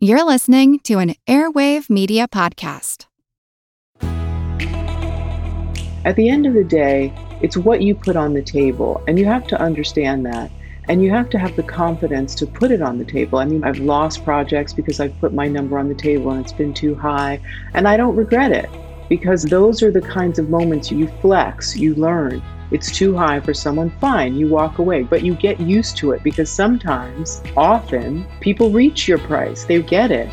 You're listening to an Airwave Media Podcast. At the end of the day, it's what you put on the table, and you have to understand that. And you have to have the confidence to put it on the table. I mean, I've lost projects because I've put my number on the table and it's been too high, and I don't regret it because those are the kinds of moments you flex, you learn. It's too high for someone, fine, you walk away, but you get used to it because sometimes, often, people reach your price, they get it.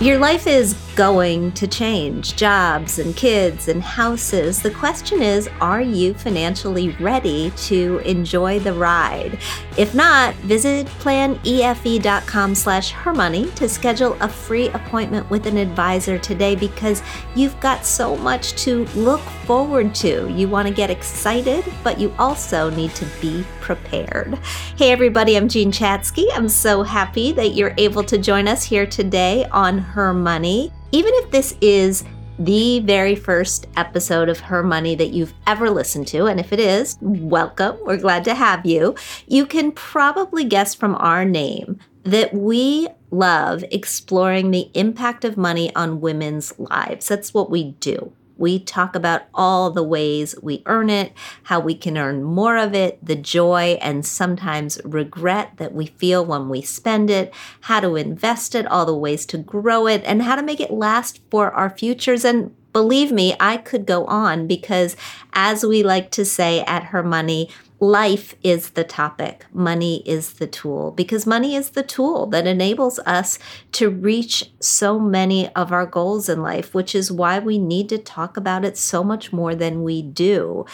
Your life is going to change jobs and kids and houses. The question is are you financially ready to enjoy the ride? If not, visit planefe.com slash hermoney to schedule a free appointment with an advisor today because you've got so much to look forward to. You want to get excited, but you also need to be prepared. Hey, everybody, I'm Jean Chatzky. I'm so happy that you're able to join us here today on Her Money. Even if this is the very first episode of Her Money that you've ever listened to, and if it is, welcome. We're glad to have you. You can probably guess from our name that we love exploring the impact of money on women's lives. That's what we do. We talk about all the ways we earn it, how we can earn more of it, the joy and sometimes regret that we feel when we spend it, how to invest it, all the ways to grow it, and how to make it last for our futures. And believe me, I could go on because, as we like to say at Her Money, life is the topic, money is the tool, because money is the tool that enables us to reach so many of our goals in life, which is why we need to talk about it so much more than we do.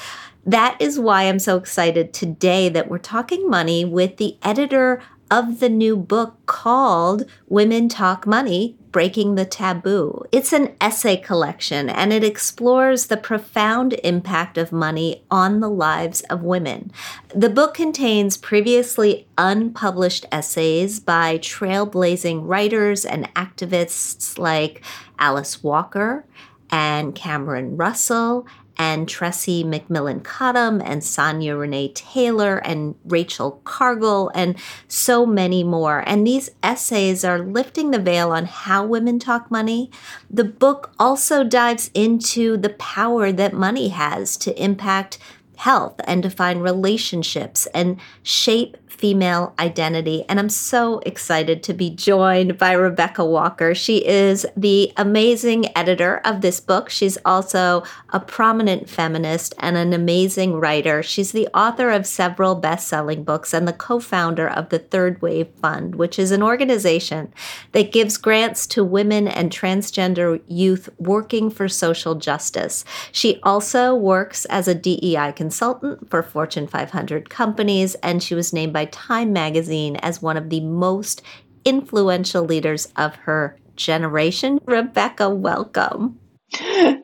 That is why I'm so excited today that we're talking money with the editor of the new book called Women Talk Money Breaking the Taboo. It's an essay collection and it explores the profound impact of money on the lives of women. The book contains previously unpublished essays by trailblazing writers and activists like Alice Walker and Cameron Russell and Tressie McMillan Cottom and Sonya Renee Taylor and Rachel Cargle and so many more. And these essays are lifting the veil on how women talk money. The book also dives into the power that money has to impact health and define relationships and shape female identity. And I'm so excited to be joined by Rebecca Walker. She is the amazing editor of this book. She's also a prominent feminist and an amazing writer. She's the author of several best selling books and the co founder of the Third Wave Fund, which is an organization that gives grants to women and transgender youth working for social justice. She also works as a DEI consultant for Fortune 500 companies, and she was named by Time magazine as one of the most influential leaders of her generation. Rebecca, welcome.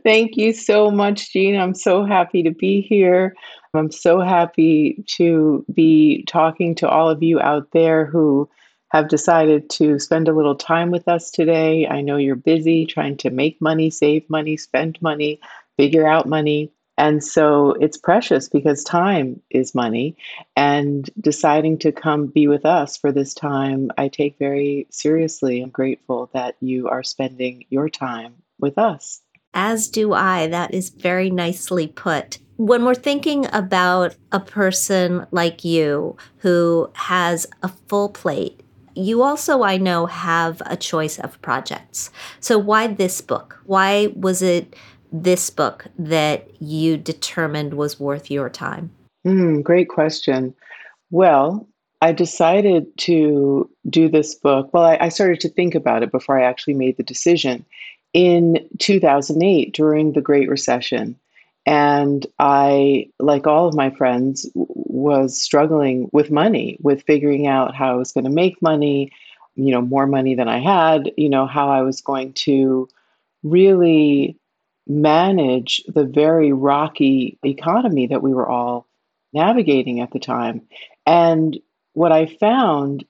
Thank you so much, Jean. I'm so happy to be here. I'm so happy to be talking to all of you out there who have decided to spend a little time with us today. I know you're busy trying to make money, save money, spend money, figure out money. And so it's precious because time is money. And deciding to come be with us for this time, I take very seriously. I'm grateful that you are spending your time with us. As do I. That is very nicely put. When we're thinking about a person like you who has a full plate, you also, I know, have a choice of projects. So, why this book? Why was it this book that you determined was worth your time? Mm, great question. Well, I decided to do this book. Well, I, I, started to think about it before I actually made the decision in 2008 during the Great Recession. And I, like all of my friends, was struggling with money, with figuring out how I was going to make money, you know, more money than I had, you know, how I was going to really manage the very rocky economy that we were all navigating at the time. And what I found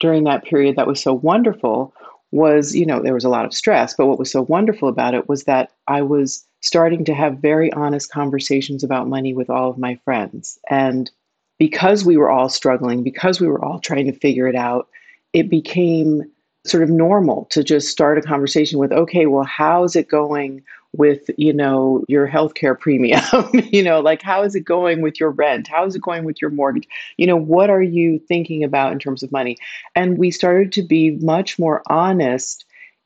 during that period that was so wonderful was, you know, there was a lot of stress, but what was so wonderful about it was that I was starting to have very honest conversations about money with all of my friends. And because we were all struggling, because we were all trying to figure it out, it became sort of normal to just start a conversation with, okay, well, how's it going with, you know, your healthcare premium? you know, like how is it going with your rent? How is it going with your mortgage? You know, what are you thinking about in terms of money? And we started to be much more honest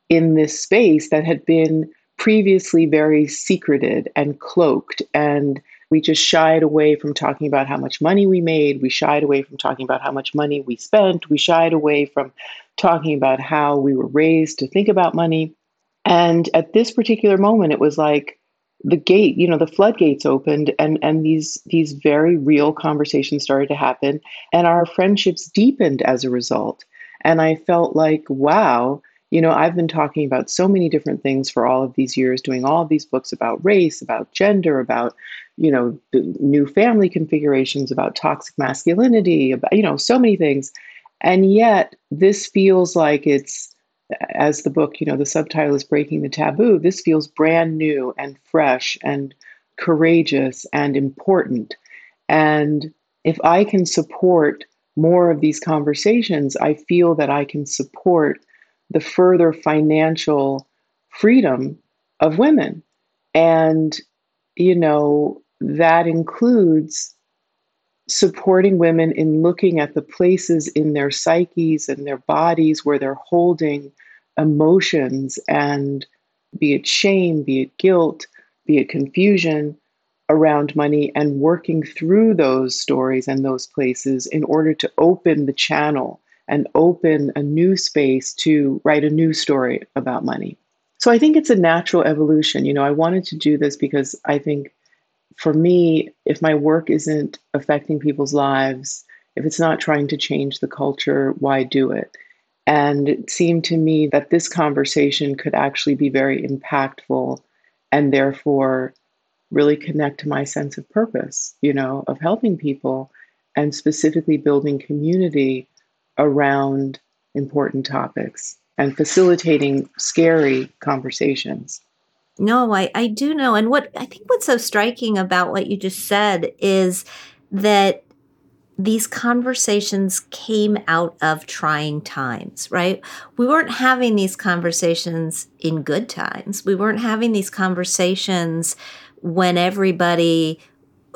in this space that had been previously very secreted and cloaked and we just shied away from talking about how much money we made. We shied away from talking about how much money we spent. We shied away from talking about how we were raised to think about money. And at this particular moment, it was like the gate, you know, the floodgates opened and, and these these very real conversations started to happen. And our friendships deepened as a result. And I felt like, wow, you know, I've been talking about so many different things for all of these years, doing all of these books about race, about gender, about, you know, new family configurations, about toxic masculinity, about, you know, so many things. And yet, this feels like it's, as the book, you know, the subtitle is Breaking the Taboo, this feels brand new and fresh and courageous and important. And if I can support more of these conversations, I feel that I can support the further financial freedom of women. And, you know, that includes supporting women in looking at the places in their psyches and their bodies where they're holding emotions and be it shame, be it guilt, be it confusion around money, and working through those stories and those places in order to open the channel and open a new space to write a new story about money. So I think it's a natural evolution. You know, I wanted to do this because I think for me, if my work isn't affecting people's lives, if it's not trying to change the culture, why do it? And it seemed to me that this conversation could actually be very impactful and therefore really connect to my sense of purpose, you know, of helping people and specifically building community around important topics and facilitating scary conversations. No, I, I do know. And what I think what's so striking about what you just said is that these conversations came out of trying times, right? We weren't having these conversations in good times. We weren't having these conversations when everybody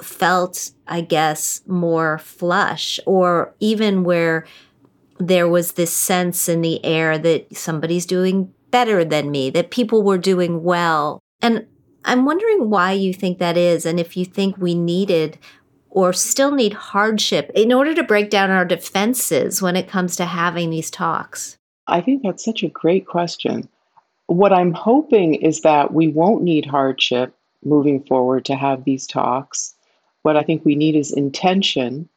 felt, I guess, more flush, or even where there was this sense in the air that somebody's doing better than me, that people were doing well. And I'm wondering why you think that is, and if you think we needed or still need hardship in order to break down our defenses when it comes to having these talks. I think that's such a great question. What I'm hoping is that we won't need hardship moving forward to have these talks. What I think we need is intention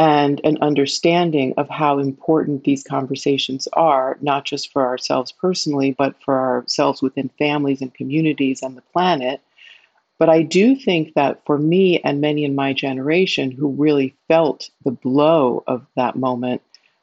and an understanding of how important these conversations are, not just for ourselves personally, but for ourselves within families and communities and the planet. But I do think that for me and many in my generation who really felt the blow of that moment,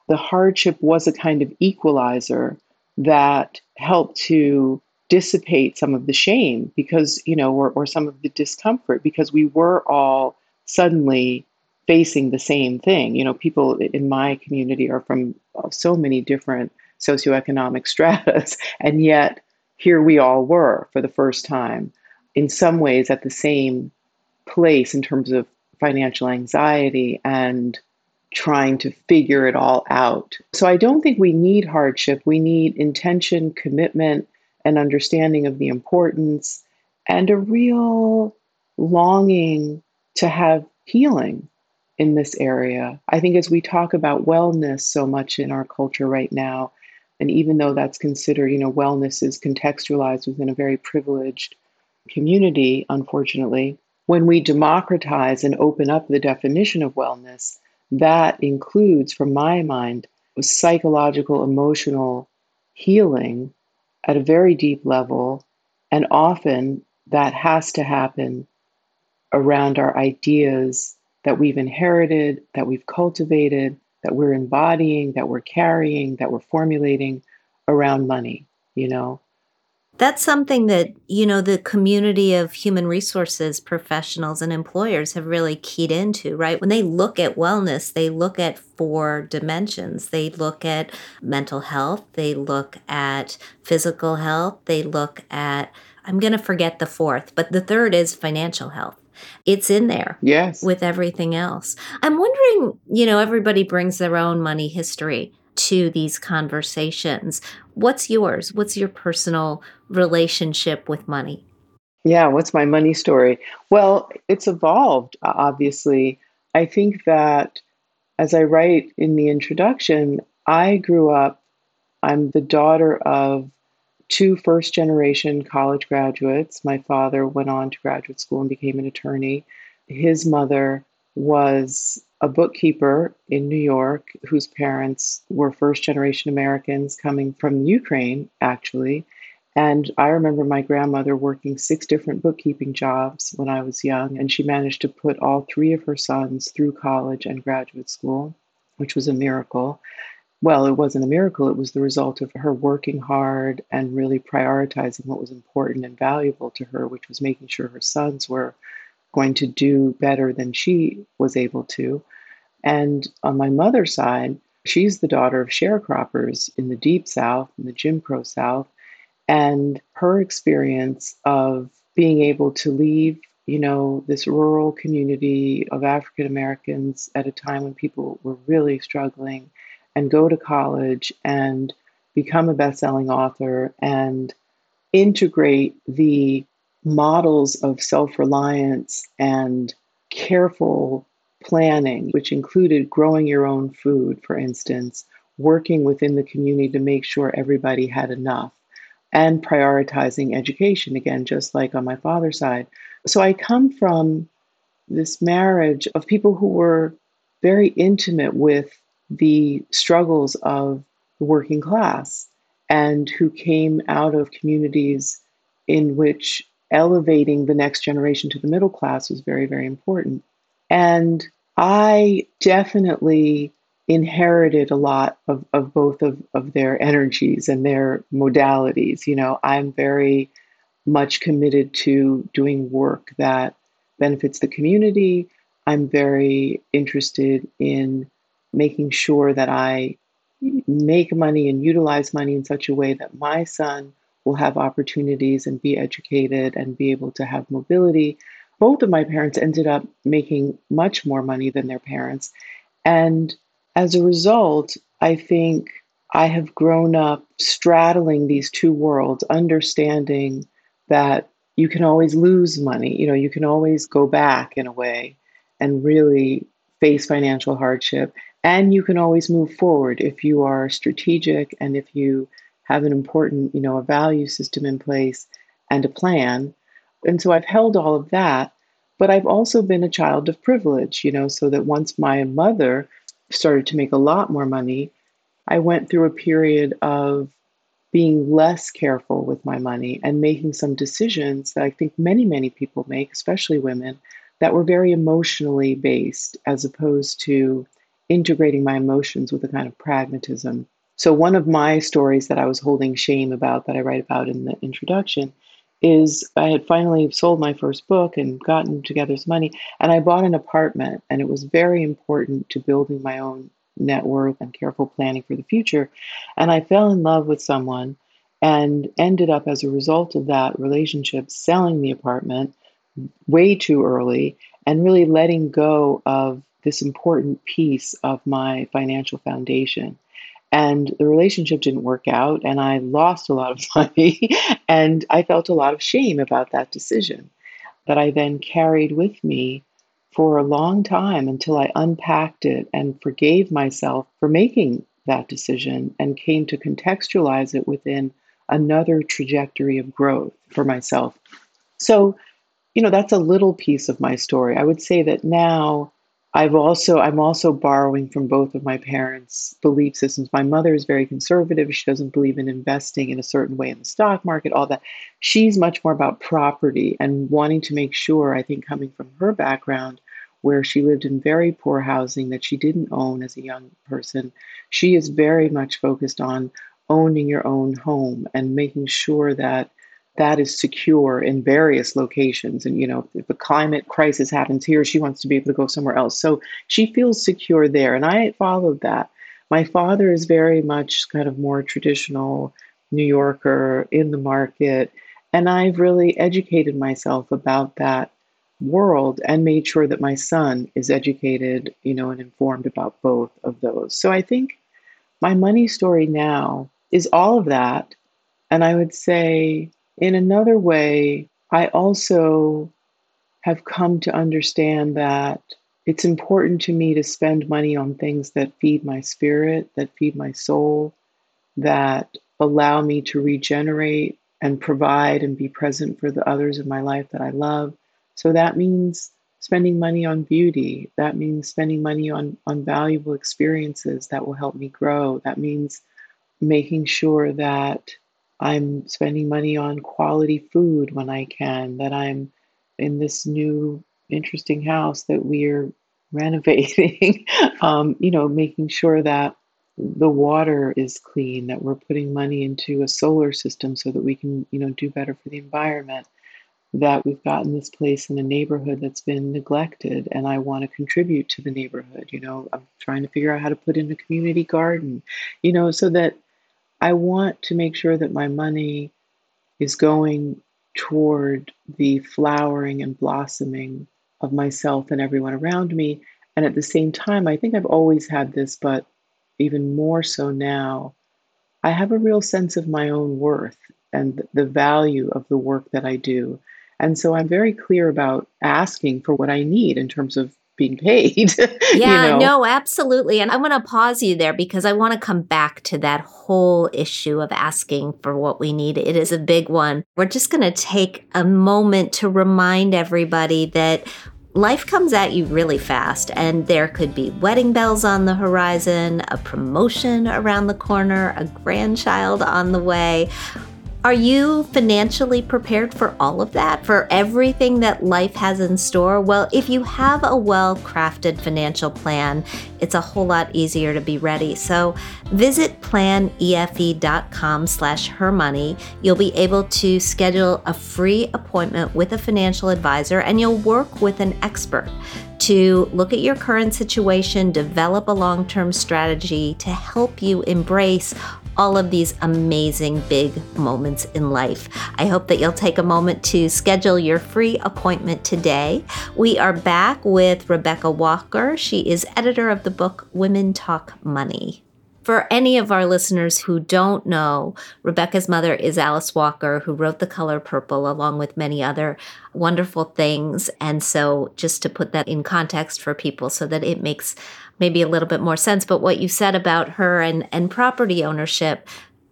the hardship was a kind of equalizer that helped to dissipate some of the shame because, you know, or, or some of the discomfort because we were all suddenly facing the same thing. You know, people in my community are from uh, so many different socioeconomic stratas, and yet here we all were for the first time, in some ways at the same place in terms of financial anxiety and trying to figure it all out. So I don't think we need hardship. We need intention, commitment, and understanding of the importance, and a real longing to have healing in this area. I think as we talk about wellness so much in our culture right now, and even though that's considered, you know, wellness is contextualized within a very privileged community, unfortunately, when we democratize and open up the definition of wellness, that includes, from my mind, psychological, emotional healing at a very deep level. And often that has to happen around our ideas that we've inherited, that we've cultivated, that we're embodying, that we're carrying, that we're formulating around money, you know? That's something that, you know, the community of human resources professionals and employers have really keyed into, right? When they look at wellness, they look at four dimensions. They look at mental health, they look at physical health, they look at, I'm going to forget the fourth, but the third is financial health. It's in there. Yes. With everything else. I'm wondering, you know, everybody brings their own money history to these conversations. What's yours? What's your personal relationship with money? Yeah, what's my money story? Well, it's evolved, obviously. I think that as I write in the introduction, I grew up, I'm the daughter of two first generation college graduates. My father went on to graduate school and became an attorney. His mother was a bookkeeper in New York whose parents were first generation Americans coming from Ukraine, actually. And I remember my grandmother working six different bookkeeping jobs when I was young, and she managed to put all three of her sons through college and graduate school, which was a miracle. Well, it wasn't a miracle, it was the result of her working hard and really prioritizing what was important and valuable to her, which was making sure her sons were going to do better than she was able to. And on my mother's side, she's the daughter of sharecroppers in the deep South, in the Jim Crow South. And her experience of being able to leave, you know, this rural community of African Americans at a time when people were really struggling and go to college and become a best selling author and integrate the models of self reliance and careful planning, which included growing your own food, for instance, working within the community to make sure everybody had enough, and prioritizing education, again, just like on my father's side. So I come from this marriage of people who were very intimate with the struggles of the working class and who came out of communities in which elevating the next generation to the middle class was very, very important. And I definitely inherited a lot of, of both of, of their energies and their modalities. You know, I'm very much committed to doing work that benefits the community. I'm very interested in making sure that I make money and utilize money in such a way that my son will have opportunities and be educated and be able to have mobility. Both of my parents ended up making much more money than their parents. And as a result, I think I have grown up straddling these two worlds, understanding that you can always lose money. You know, you can always go back in a way and really face financial hardship. And you can always move forward if you are strategic and if you have an important, you know, a value system in place and a plan. And so I've held all of that, but I've also been a child of privilege, you know, so that once my mother started to make a lot more money, I went through a period of being less careful with my money and making some decisions that I think many, many people make, especially women, that were very emotionally based as opposed to integrating my emotions with a kind of pragmatism so, one of my stories that I was holding shame about that I write about in the introduction is I had finally sold my first book and gotten together some money, and I bought an apartment, and it was very important to building my own net worth and careful planning for the future. And I fell in love with someone and ended up, as a result of that relationship, selling the apartment way too early and really letting go of this important piece of my financial foundation. And the relationship didn't work out and i lost a lot of money and i felt a lot of shame about that decision that i then carried with me for a long time until i unpacked it and forgave myself for making that decision and came to contextualize it within another trajectory of growth for myself. So you know that's a little piece of my story. I would say that now I've also I'm also borrowing from both of my parents' belief systems. My mother is very conservative. She doesn't believe in investing in a certain way in the stock market, all that. She's much more about property and wanting to make sure, I think coming from her background where she lived in very poor housing that she didn't own as a young person, she is very much focused on owning your own home and making sure that that is secure in various locations. And, you know, if a climate crisis happens here, she wants to be able to go somewhere else. So she feels secure there. And I followed that. My father is very much kind of more traditional New Yorker in the market. And I've really educated myself about that world and made sure that my son is educated, you know, and informed about both of those. So I think my money story now is all of that. And I would say in another way, I also have come to understand that it's important to me to spend money on things that feed my spirit, that feed my soul, that allow me to regenerate and provide and be present for the others in my life that I love. So that means spending money on beauty. That means spending money on, on valuable experiences that will help me grow. That means making sure that I'm spending money on quality food when I can, that I'm in this new interesting house that we're renovating, um, you know, making sure that the water is clean, that we're putting money into a solar system so that we can, you know, do better for the environment, that we've gotten this place in a neighborhood that's been neglected and I want to contribute to the neighborhood. You know, I'm trying to figure out how to put in a community garden, you know, so that I want to make sure that my money is going toward the flowering and blossoming of myself and everyone around me. And at the same time, I think I've always had this, but even more so now, I have a real sense of my own worth and the value of the work that I do. And so I'm very clear about asking for what I need in terms of being paid. yeah, you know? no, absolutely. And I want to pause you there because I want to come back to that whole issue of asking for what we need. It is a big one. We're just going to take a moment to remind everybody that life comes at you really fast, and there could be wedding bells on the horizon, a promotion around the corner, a grandchild on the way. Are you financially prepared for all of that, for everything that life has in store? Well, if you have a well crafted financial plan, it's a whole lot easier to be ready. So visit planefe.com slash hermoney. You'll be able to schedule a free appointment with a financial advisor and you'll work with an expert to look at your current situation, develop a long term strategy to help you embrace all of these amazing big moments in life. I hope that you'll take a moment to schedule your free appointment today. We are back with Rebecca Walker. She is editor of the book Women Talk Money. For any of our listeners who don't know, Rebecca's mother is Alice Walker, who wrote The Color Purple along with many other wonderful things. And so, just to put that in context for people so that it makes maybe a little bit more sense. But what you said about her and, and property ownership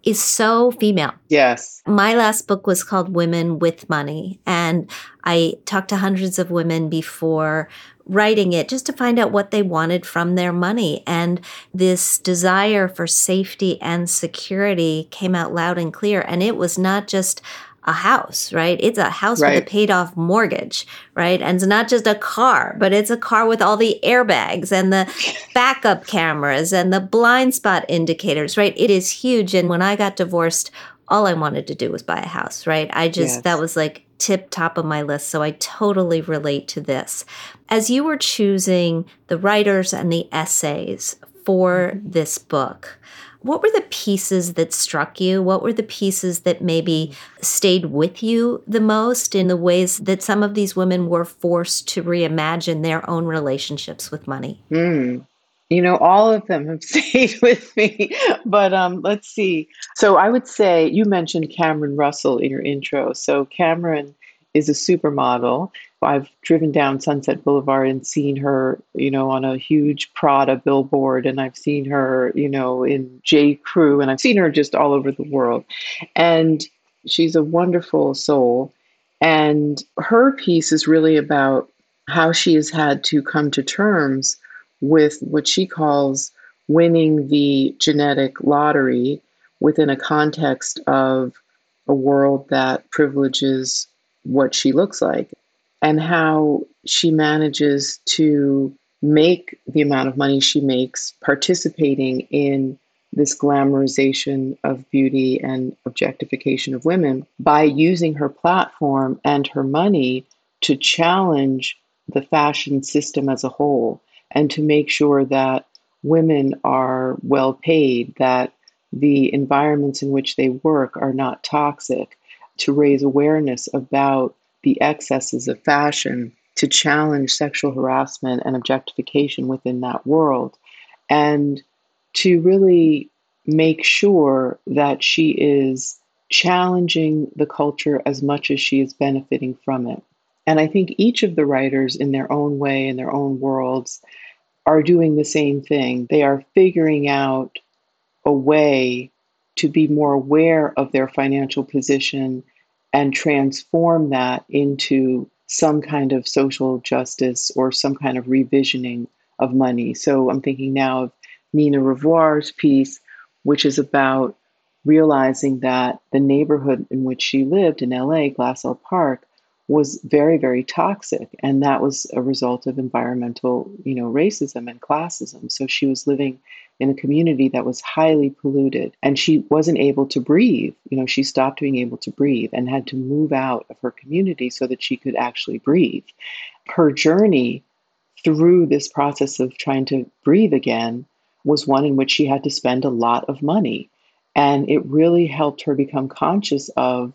is so female. Yes. My last book was called Women with Money. And I talked to hundreds of women before writing it just to find out what they wanted from their money. And this desire for safety and security came out loud and clear. And it was not just a house, right? It's a house right. with a paid off mortgage, right? And it's not just a car, but it's a car with all the airbags and the backup cameras and the blind spot indicators, right? It is huge. And when I got divorced, all I wanted to do was buy a house, right? I just, yes. that was like tip top of my list. So I totally relate to this. As you were choosing the writers and the essays for mm-hmm. this book, what were the pieces that struck you? What were the pieces that maybe stayed with you the most in the ways that some of these women were forced to reimagine their own relationships with money? Mm. You know, all of them have stayed with me. But um, let's see. So I would say you mentioned Cameron Russell in your intro. So Cameron is a supermodel. I've driven down Sunset Boulevard and seen her, you know, on a huge Prada billboard, and I've seen her, you know, in J. Crew, and I've seen her just all over the world. And she's a wonderful soul. And her piece is really about how she has had to come to terms with what she calls winning the genetic lottery within a context of a world that privileges what she looks like and how she manages to make the amount of money she makes participating in this glamorization of beauty and objectification of women by using her platform and her money to challenge the fashion system as a whole and to make sure that women are well paid, that the environments in which they work are not toxic, to raise awareness about the excesses of fashion, to challenge sexual harassment and objectification within that world, and to really make sure that she is challenging the culture as much as she is benefiting from it. And I think each of the writers, in their own way, in their own worlds, are doing the same thing. They are figuring out a way to be more aware of their financial position and transform that into some kind of social justice or some kind of revisioning of money. So I'm thinking now of Nina Revoyr's piece, which is about realizing that the neighborhood in which she lived in LA, Glassell Park, was very, very toxic. And that was a result of environmental, you know, racism and classism. So she was living in a community that was highly polluted and she wasn't able to breathe. You know, she stopped being able to breathe and had to move out of her community so that she could actually breathe. Her journey through this process of trying to breathe again was one in which she had to spend a lot of money. And it really helped her become conscious of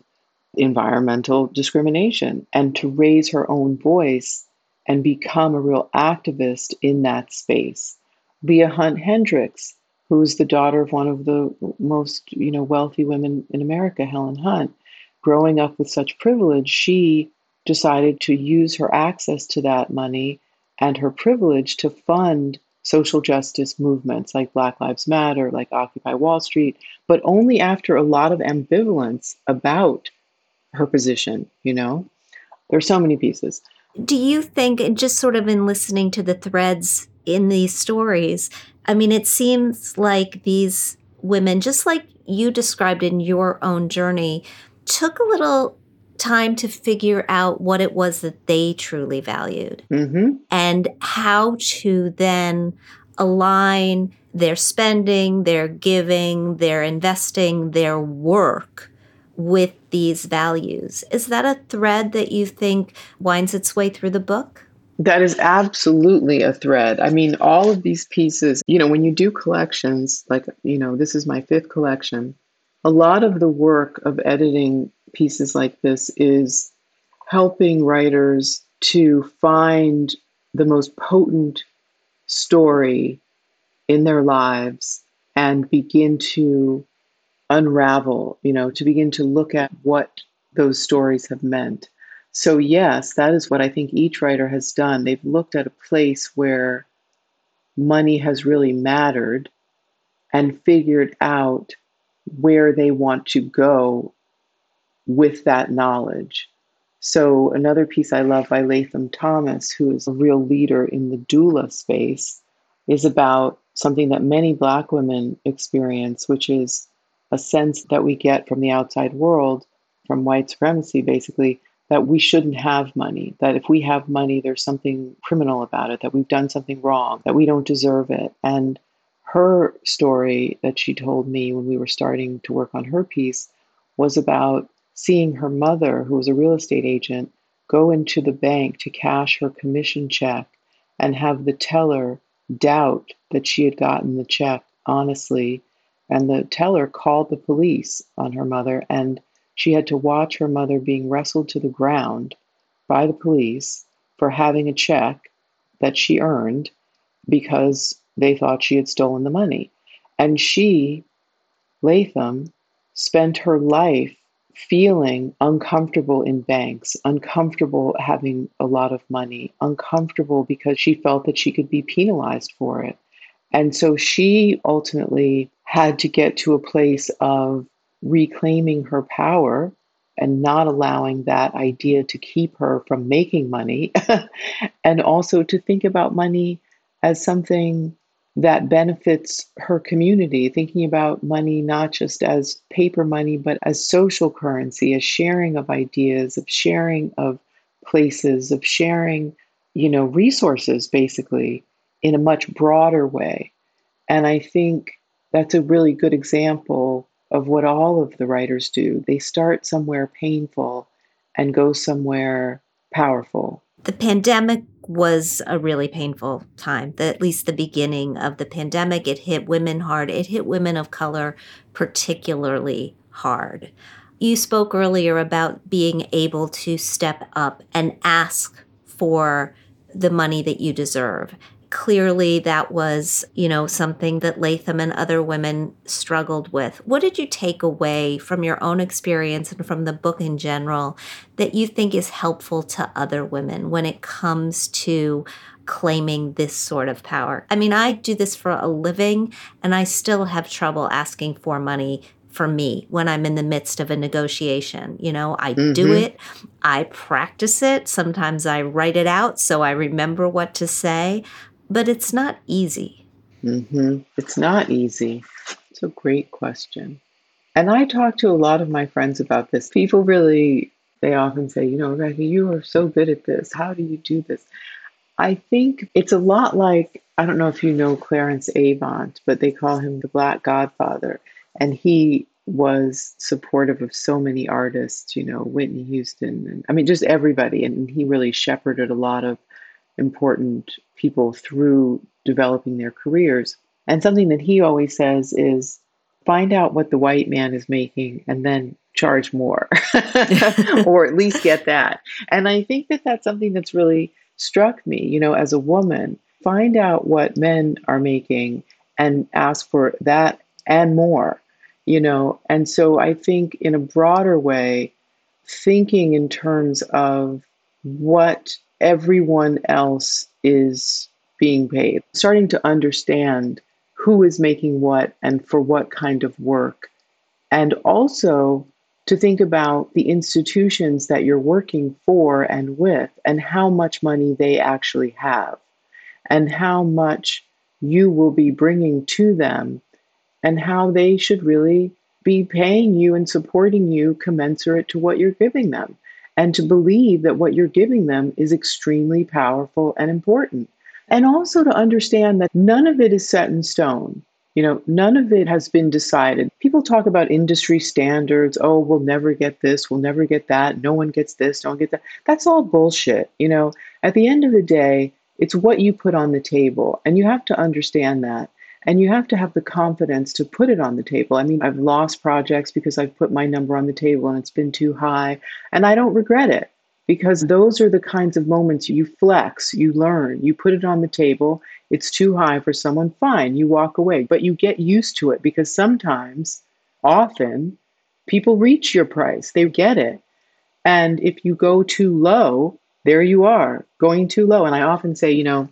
environmental discrimination and to raise her own voice and become a real activist in that space. Leah Hunt Hendrix, who is the daughter of one of the most you know wealthy women in America, Helen Hunt, growing up with such privilege, she decided to use her access to that money and her privilege to fund social justice movements like Black Lives Matter, like Occupy Wall Street, but only after a lot of ambivalence about her position, you know? There's so many pieces. Do you think, just sort of in listening to the threads in these stories, I mean, it seems like these women, just like you described in your own journey, took a little time to figure out what it was that they truly valued mm-hmm. and how to then align their spending, their giving, their investing, their work with these values. Is that a thread that you think winds its way through the book? That is absolutely a thread. I mean, all of these pieces, you know, when you do collections, like, you know, this is my fifth collection, a lot of the work of editing pieces like this is helping writers to find the most potent story in their lives and begin to unravel, you know, to begin to look at what those stories have meant. So, yes, that is what I think each writer has done. They've looked at a place where money has really mattered and figured out where they want to go with that knowledge. So, another piece I love by Latham Thomas, who is a real leader in the doula space, is about something that many Black women experience, which is a sense that we get from the outside world, from white supremacy basically, that we shouldn't have money, that if we have money, there's something criminal about it, that we've done something wrong, that we don't deserve it. And her story that she told me when we were starting to work on her piece was about seeing her mother, who was a real estate agent, go into the bank to cash her commission check and have the teller doubt that she had gotten the check honestly and the teller called the police on her mother, and she had to watch her mother being wrestled to the ground by the police for having a check that she earned because they thought she had stolen the money. And she, Latham, spent her life feeling uncomfortable in banks, uncomfortable having a lot of money, uncomfortable because she felt that she could be penalized for it. And so she ultimately had to get to a place of reclaiming her power and not allowing that idea to keep her from making money, and also to think about money as something that benefits her community, thinking about money not just as paper money, but as social currency, as sharing of ideas, of sharing of places, of sharing, you know, resources basically in a much broader way. And I think that's a really good example of what all of the writers do. They start somewhere painful and go somewhere powerful. The pandemic was a really painful time. The, at least the beginning of the pandemic, it hit women hard. It hit women of color particularly hard. You spoke earlier about being able to step up and ask for the money that you deserve clearly that was, you know, something that Latham and other women struggled with. What did you take away from your own experience and from the book in general that you think is helpful to other women when it comes to claiming this sort of power? I mean, I do this for a living and I still have trouble asking for money for me when I'm in the midst of a negotiation. You know, I mm-hmm. do it, I practice it. Sometimes I write it out so I remember what to say but it's not easy. Mm-hmm. It's not easy. It's a great question. And I talk to a lot of my friends about this. People really, they often say, you know, Rebecca, you are so good at this. How do you do this? I think it's a lot like, I don't know if you know Clarence Avant, but they call him the Black Godfather. And he was supportive of so many artists, you know, Whitney Houston, and I mean, just everybody. And he really shepherded a lot of important people through developing their careers. And something that he always says is find out what the white man is making and then charge more, or at least get that. And I think that that's something that's really struck me, you know, as a woman. Find out what men are making and ask for that and more, you know. And so I think in a broader way, thinking in terms of what everyone else is being paid. Starting to understand who is making what and for what kind of work. And also to think about the institutions that you're working for and with and how much money they actually have and how much you will be bringing to them and how they should really be paying you and supporting you commensurate to what you're giving them and to believe that what you're giving them is extremely powerful and important. And also to understand that none of it is set in stone. You know, none of it has been decided. People talk about industry standards. Oh, we'll never get this, we'll never get that, no one gets this, don't get that. That's all bullshit. You know, at the end of the day, it's what you put on the table. And you have to understand that. And you have to have the confidence to put it on the table. I mean, I've lost projects because I've put my number on the table and it's been too high. And I don't regret it because those are the kinds of moments you flex, you learn, you put it on the table. It's too high for someone, fine, you walk away. But you get used to it because sometimes, often, people reach your price, they get it. And if you go too low, there you are, going too low. And I often say, you know,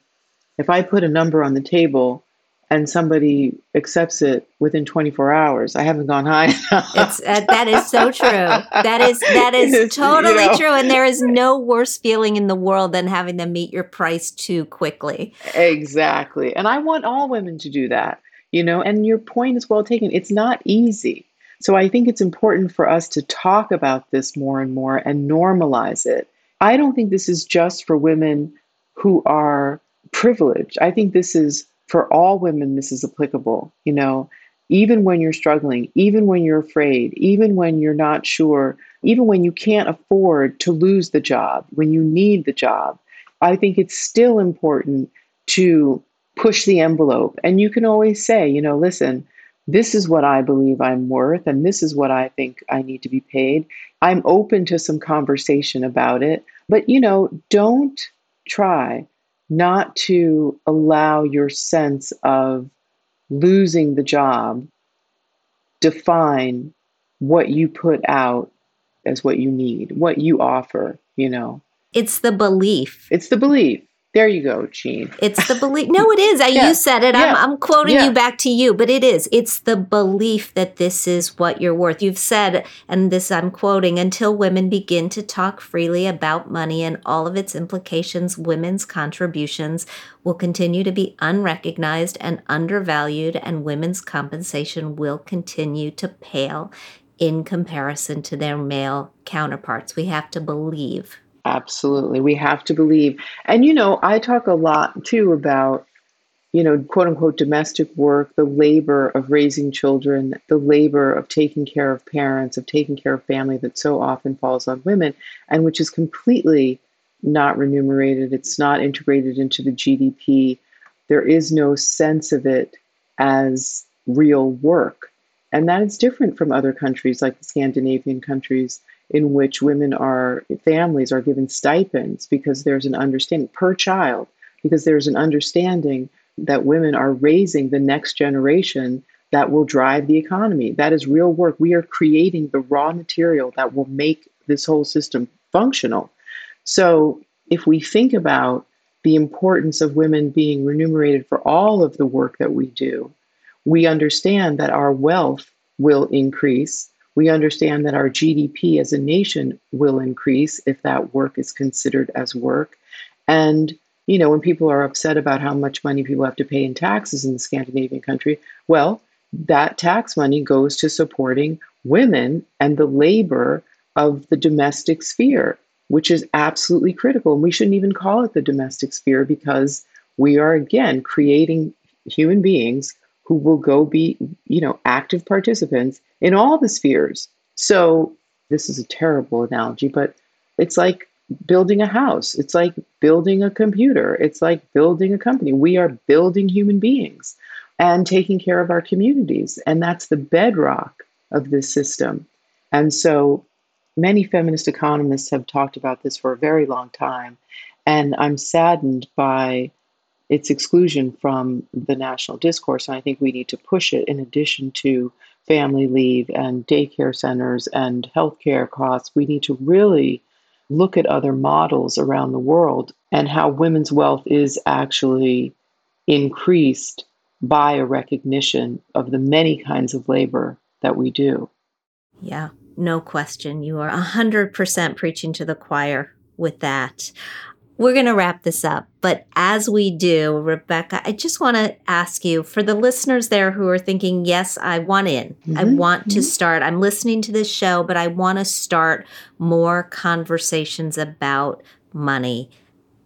if I put a number on the table, and somebody accepts it within 24 hours. I haven't gone high It's, uh, that is so true. That is that is totally you know. true, and there is no worse feeling in the world than having them meet your price too quickly. Exactly, and I want all women to do that. You know, and your point is well taken. It's not easy. So I think it's important for us to talk about this more and more and normalize it. I don't think this is just for women who are privileged. I think this is for all women, this is applicable. You know, even when you're struggling, even when you're afraid, even when you're not sure, even when you can't afford to lose the job, when you need the job, I think it's still important to push the envelope. And you can always say, you know, listen, this is what I believe I'm worth, and this is what I think I need to be paid. I'm open to some conversation about it, but, you know, don't try not to allow your sense of losing the job define what you put out as what you need, what you offer, you know. It's the belief. It's the belief. There you go, Jean. It's the belief. No, it is. yeah. You said it. Yeah. I'm, I'm, quoting yeah. you back to you, but it is. It's the belief that this is what you're worth. You've said, and this I'm quoting, until women begin to talk freely about money and all of its implications, women's contributions will continue to be unrecognized and undervalued, and women's compensation will continue to pale in comparison to their male counterparts. We have to believe Absolutely. We have to believe. And, you know, I talk a lot too about you know, quote unquote domestic work, the labor of raising children, the labor of taking care of parents, of taking care of family that so often falls on women, and which is completely not remunerated. It's not integrated into the GDP. There is no sense of it as real work. And that is different from other countries like the Scandinavian countries, in which women are, families are given stipends because there's an understanding per child, because there's an understanding that women are raising the next generation that will drive the economy. That is real work. We are creating the raw material that will make this whole system functional. So, if we think about the importance of women being remunerated for all of the work that we do, we understand that our wealth will increase. We understand that our GDP as a nation will increase if that work is considered as work. And you know, when people are upset about how much money people have to pay in taxes in the Scandinavian country, well, that tax money goes to supporting women and the labor of the domestic sphere, which is absolutely critical. And we shouldn't even call it the domestic sphere because we are, again, creating human beings who will go be, you know, active participants in all the spheres. So this is a terrible analogy, but it's like building a house. It's like building a computer. It's like building a company. We are building human beings and taking care of our communities. And that's the bedrock of this system. And so many feminist economists have talked about this for a very long time. And I'm saddened by its exclusion from the national discourse. And I think we need to push it in addition to family leave and daycare centers and healthcare costs. We need to really look at other models around the world and how women's wealth is actually increased by a recognition of the many kinds of labor that we do. Yeah, no question. You are 100% preaching to the choir with that. We're going to wrap this up. But as we do, Rebecca, I just want to ask you for the listeners there who are thinking, yes, I want in. Mm-hmm. I want mm-hmm. to start. I'm listening to this show, but I want to start more conversations about money.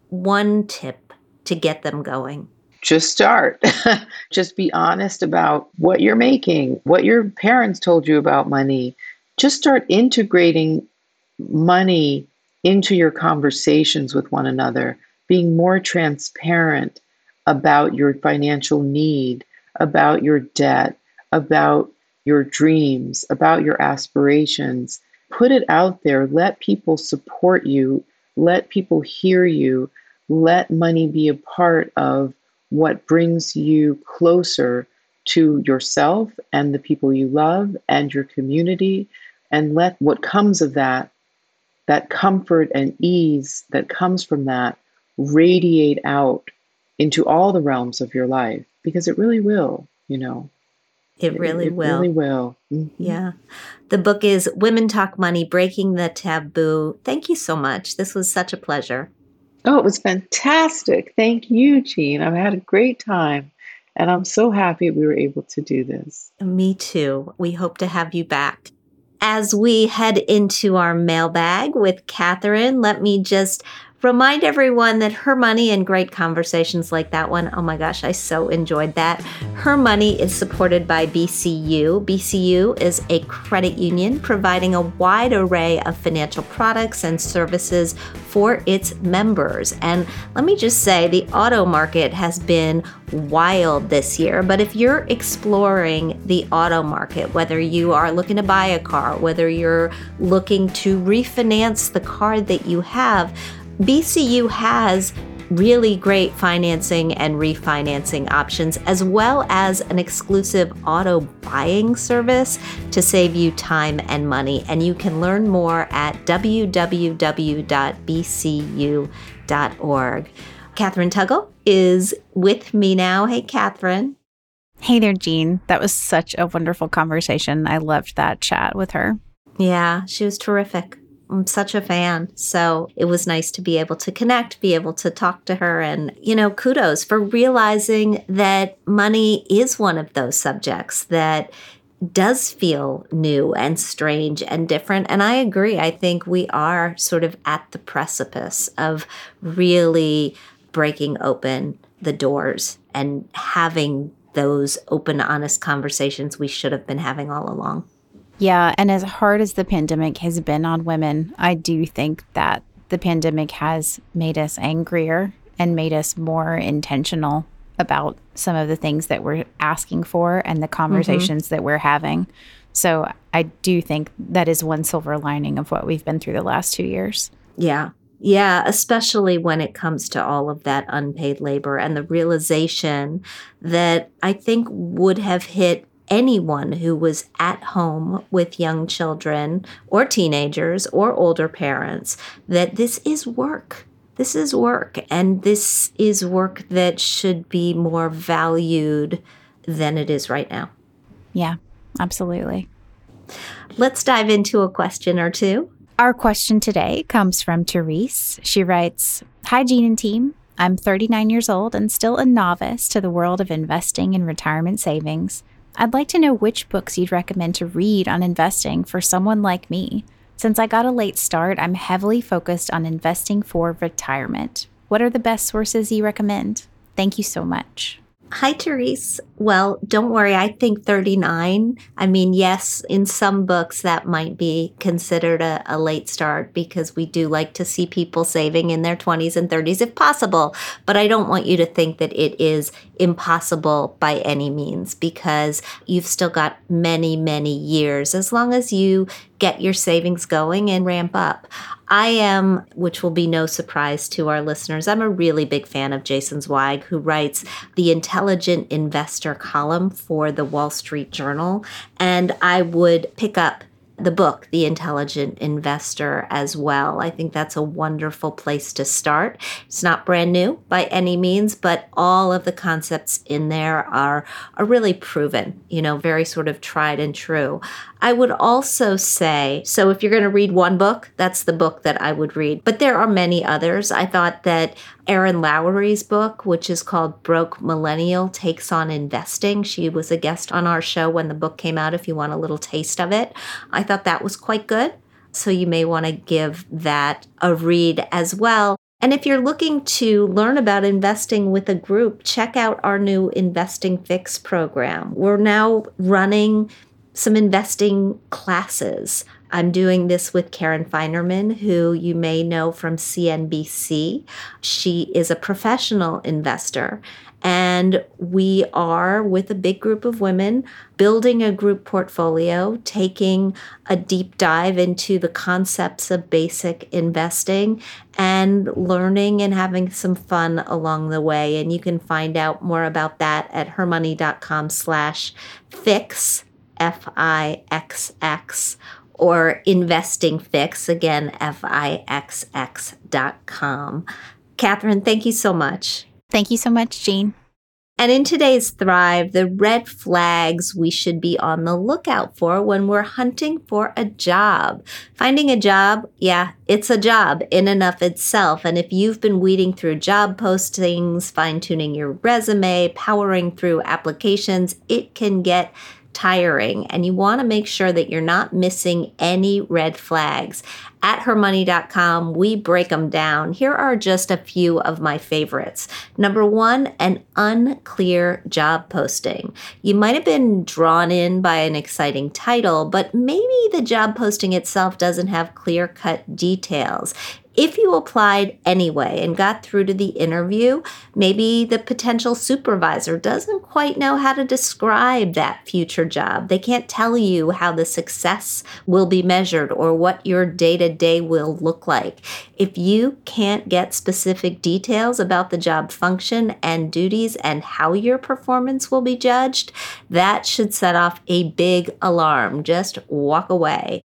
One tip to get them going just start. just be honest about what you're making, what your parents told you about money. Just start integrating money into your conversations with one another, being more transparent about your financial need, about your debt, about your dreams, about your aspirations. Put it out there. Let people support you. Let people hear you. Let money be a part of what brings you closer to yourself and the people you love and your community. And let what comes of that that comfort and ease that comes from that radiate out into all the realms of your life because it really will, you know. It really it, it will. Really will. Mm-hmm. Yeah. The book is Women Talk Money Breaking the Taboo. Thank you so much. This was such a pleasure. Oh, it was fantastic. Thank you, Jean. I've had a great time. And I'm so happy we were able to do this. Me too. We hope to have you back. As we head into our mailbag with Kathryn, let me just remind everyone that her money and great conversations like that one oh my gosh i so enjoyed that. Her money is supported by bcu bcu is a credit union providing a wide array of financial products and services for its members. And let me just say the auto market has been wild this year but if you're exploring the auto market whether you are looking to buy a car whether you're looking to refinance the car that you have BCU has really great financing and refinancing options, as well as an exclusive auto buying service to save you time and money. And you can learn more at www.bcu.org. Kathryn Tuggle is with me now. Hey, Kathryn. Hey there, Jean. That was such a wonderful conversation. I loved that chat with her. Yeah, she was terrific. I'm such a fan. So it was nice to be able to connect, be able to talk to her. And, you know, kudos for realizing that money is one of those subjects that does feel new and strange and different. And I agree. I think we are sort of at the precipice of really breaking open the doors and having those open, honest conversations we should have been having all along. Yeah. And as hard as the pandemic has been on women, I do think that the pandemic has made us angrier and made us more intentional about some of the things that we're asking for and the conversations mm-hmm. that we're having. So I do think that is one silver lining of what we've been through the last two years. Yeah. Yeah, especially when it comes to all of that unpaid labor and the realization that I think would have hit anyone who was at home with young children or teenagers or older parents that this is work. This is work, and this is work that should be more valued than it is right now. Yeah, absolutely. Let's dive into a question or two. Our question today comes from Therese. She writes Hi, Jean and team. I'm 39 years old and still a novice to the world of investing and retirement savings. I'd like to know which books you'd recommend to read on investing for someone like me. Since I got a late start, I'm heavily focused on investing for retirement. What are the best sources you recommend? Thank you so much. Hi, Therese. Well, don't worry. I think 39. I mean, yes, in some books that might be considered a, a, late start because we do like to see people saving in their 20s and 30s if possible. But I don't want you to think that it is impossible by any means because you've still got many, many years as long as you get your savings going and ramp up. I am, which will be no surprise to our listeners, I'm a really big fan of Jason Zweig, who writes the Intelligent Investor column for the Wall Street Journal. And I would pick up the book, The Intelligent Investor, as well. I think that's a wonderful place to start. It's not brand new by any means, but all of the concepts in there are, are really proven, you know, very sort of tried and true. I would also say so if you're going to read one book, that's the book that I would read. But there are many others. I thought that Erin Lowry's book, which is called Broke Millennial, takes on investing. She was a guest on our show when the book came out, if you want a little taste of it. I thought that was quite good. So you may want to give that a read as well. And if you're looking to learn about investing with a group, check out our new Investing Fixx program. We're now running some investing classes. I'm doing this with Karen Finerman, who you may know from CNBC. She is a professional investor. And we are, with a big group of women, building a group portfolio, taking a deep dive into the concepts of basic investing and learning and having some fun along the way. And you can find out more about that at hermoney.com slash fix F I X X, or Investing Fixx, again, F I X X dot com. Kathryn, thank you so much. Thank you so much, Jean. And in today's Thrive, the red flags we should be on the lookout for when we're hunting for a job. Finding a job, yeah, it's a job in and of itself. And if you've been weeding through job postings, fine tuning your resume, powering through applications, it can get tiring and you want to make sure that you're not missing any red flags. At hermoney.com, we break them down. Here are just a few of my favorites. Number one, an unclear job posting. You might have been drawn in by an exciting title, but maybe the job posting itself doesn't have clear cut details. If you applied anyway and got through to the interview, maybe the potential supervisor doesn't quite know how to describe that future job. They can't tell you how the success will be measured or what your day to day will look like. If you can't get specific details about the job function and duties and how your performance will be judged, that should set off a big alarm. Just walk away.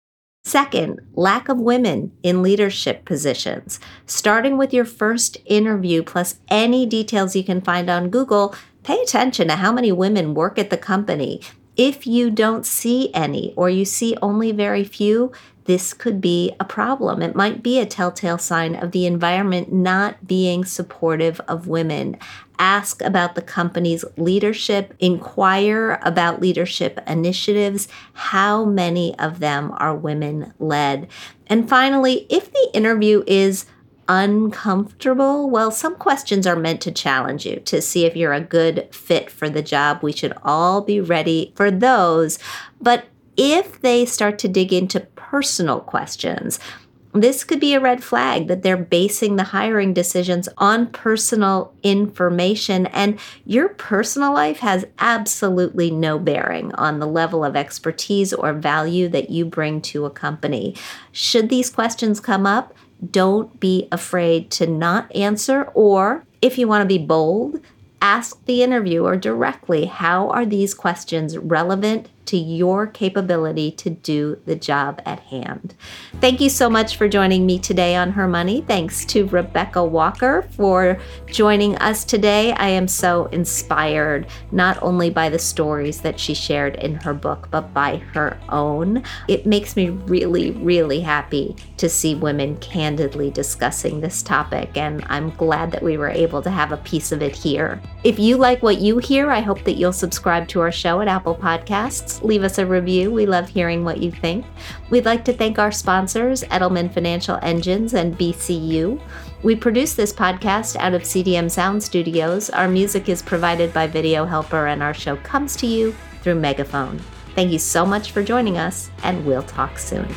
Second, lack of women in leadership positions. Starting with your first interview plus any details you can find on Google, pay attention to how many women work at the company. If you don't see any or you see only very few, this could be a problem. It might be a telltale sign of the environment not being supportive of women. Ask about the company's leadership, inquire about leadership initiatives, how many of them are women led. And finally, if the interview is uncomfortable, well, some questions are meant to challenge you to see if you're a good fit for the job. We should all be ready for those. But if they start to dig into personal questions, this could be a red flag that they're basing the hiring decisions on personal information, and your personal life has absolutely no bearing on the level of expertise or value that you bring to a company. Should these questions come up, don't be afraid to not answer, or if you want to be bold, ask the interviewer directly how are these questions relevant to your capability to do the job at hand. Thank you so much for joining me today on Her Money. Thanks to Rebecca Walker for joining us today. I am so inspired not only by the stories that she shared in her book, but by her own. It makes me really, really happy to see women candidly discussing this topic, and I'm glad that we were able to have a piece of it here. If you like what you hear, I hope that you'll subscribe to our show at Apple Podcasts leave us a review. We love hearing what you think. We'd like to thank our sponsors, Edelman Financial Engines and BCU. We produce this podcast out of CDM Sound Studios. Our music is provided by Video Helper, and our show comes to you through Megaphone. Thank you so much for joining us, and we'll talk soon.